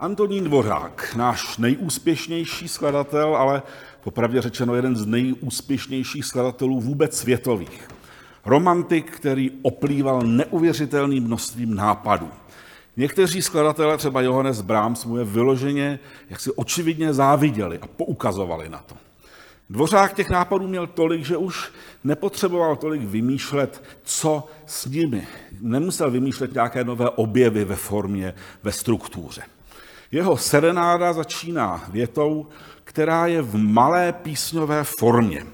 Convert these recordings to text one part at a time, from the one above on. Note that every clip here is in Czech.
Antonín Dvořák, náš nejúspěšnější skladatel, ale popravdě řečeno jeden z nejúspěšnějších skladatelů vůbec světových. Romantik, který oplýval neuvěřitelným množstvím nápadů. Někteří skladatelé, třeba Johannes Brahms, mu je vyloženě, jak si očividně záviděli a poukazovali na to. Dvořák těch nápadů měl tolik, že už nepotřeboval tolik vymýšlet, co s nimi. Nemusel vymýšlet nějaké nové objevy ve formě, ve struktuře. Jeho serenáda začíná větou, která je v malé písňové formě.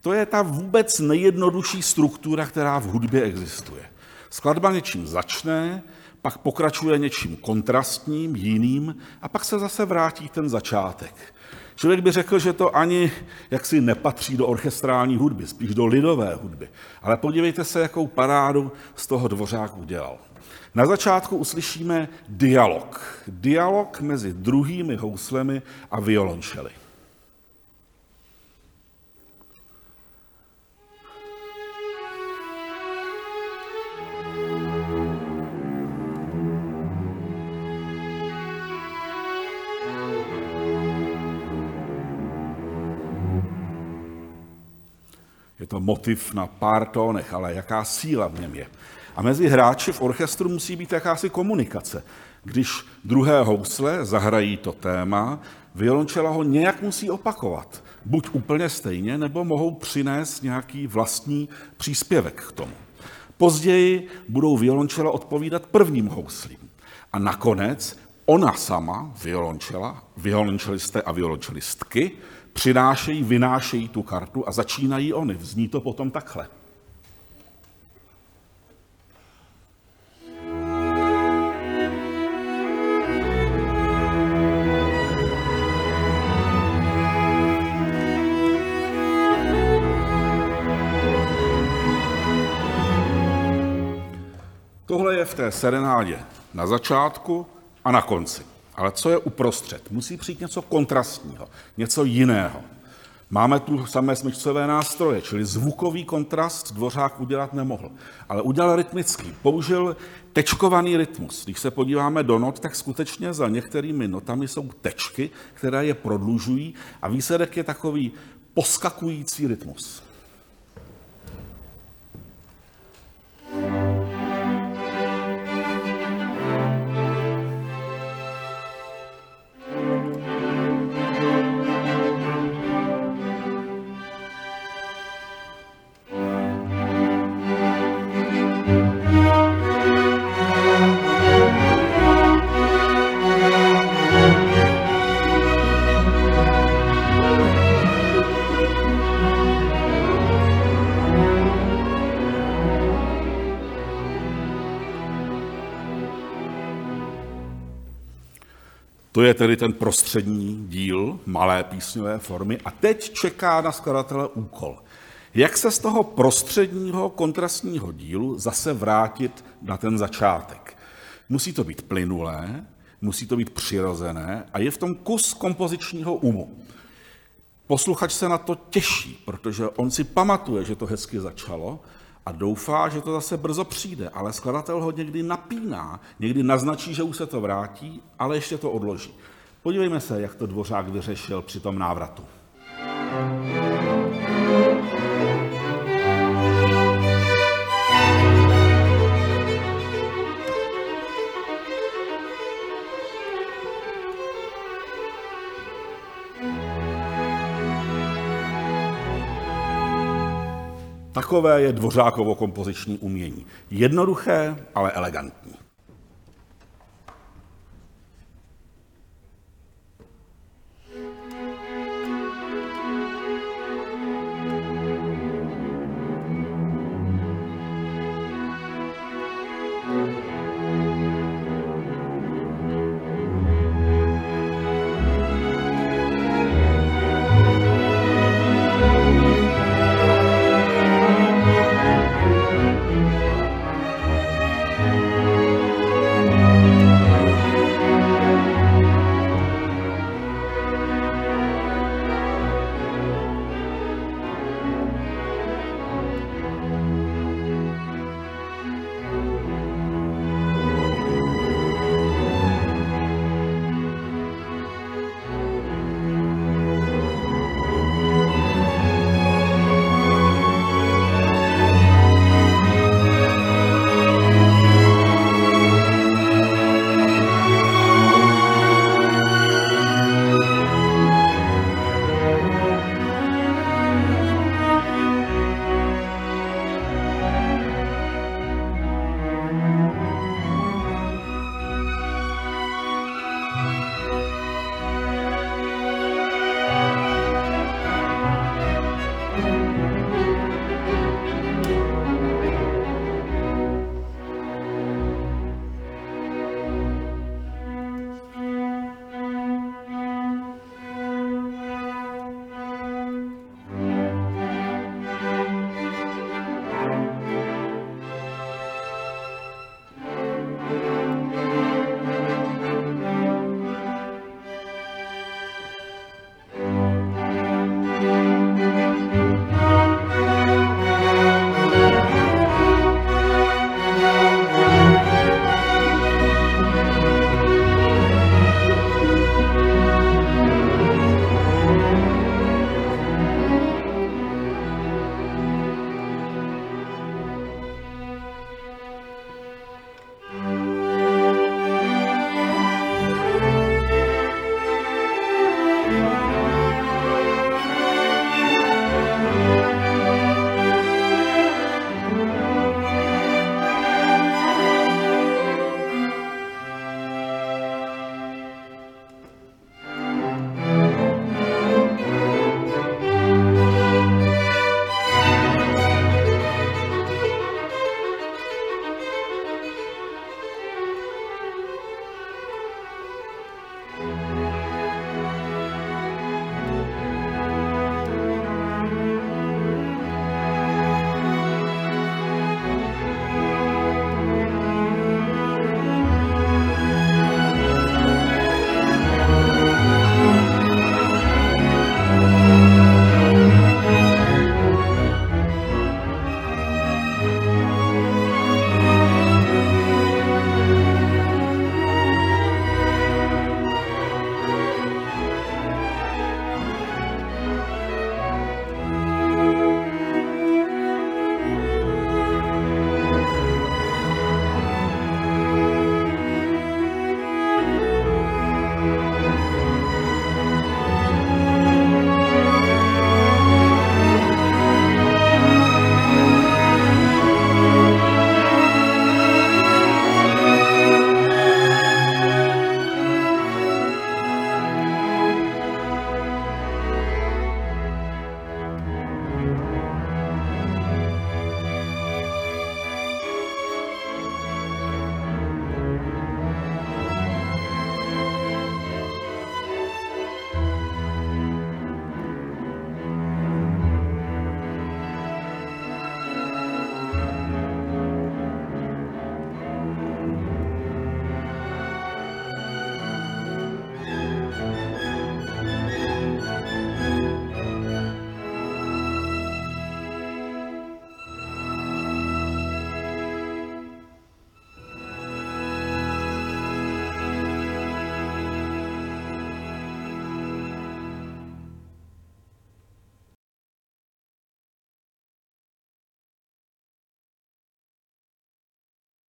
To je ta vůbec nejjednodušší struktura, která v hudbě existuje. Skladba něčím začne, pak pokračuje něčím kontrastním, jiným a pak se zase vrátí ten začátek. Člověk by řekl, že to ani jaksi nepatří do orchestrální hudby, spíš do lidové hudby. Ale podívejte se, jakou parádu z toho dvořák udělal. Na začátku uslyšíme dialog. Dialog mezi druhými houslemi a violončely. To motiv na pár tónech, ale jaká síla v něm je. A mezi hráči v orchestru musí být jakási komunikace. Když druhé housle zahrají to téma, violončela ho nějak musí opakovat. Buď úplně stejně, nebo mohou přinést nějaký vlastní příspěvek k tomu. Později budou violončela odpovídat prvním houslím. A nakonec ona sama, violončela, violončelisté a violončelistky, přinášejí, vynášejí tu kartu a začínají oni. Vzní to potom takhle. Tohle je v té serenádě na začátku a na konci. Ale co je uprostřed? Musí přijít něco kontrastního, něco jiného. Máme tu samé smyčcové nástroje, čili zvukový kontrast Dvořák udělat nemohl, ale udělal rytmický. Použil tečkovaný rytmus. Když se podíváme do not, tak skutečně za některými notami jsou tečky, které je prodlužují a výsledek je takový poskakující rytmus. To je tedy ten prostřední díl malé písňové formy. A teď čeká na skladatele úkol. Jak se z toho prostředního kontrastního dílu zase vrátit na ten začátek? Musí to být plynulé, musí to být přirozené a je v tom kus kompozičního umu. Posluchač se na to těší, protože on si pamatuje, že to hezky začalo a doufá, že to zase brzo přijde, ale skladatel ho někdy napíná, někdy naznačí, že už se to vrátí, ale ještě to odloží. Podívejme se, jak to Dvořák vyřešil při tom návratu. Takové je Dvořákovo kompoziční umění. Jednoduché, ale elegantní.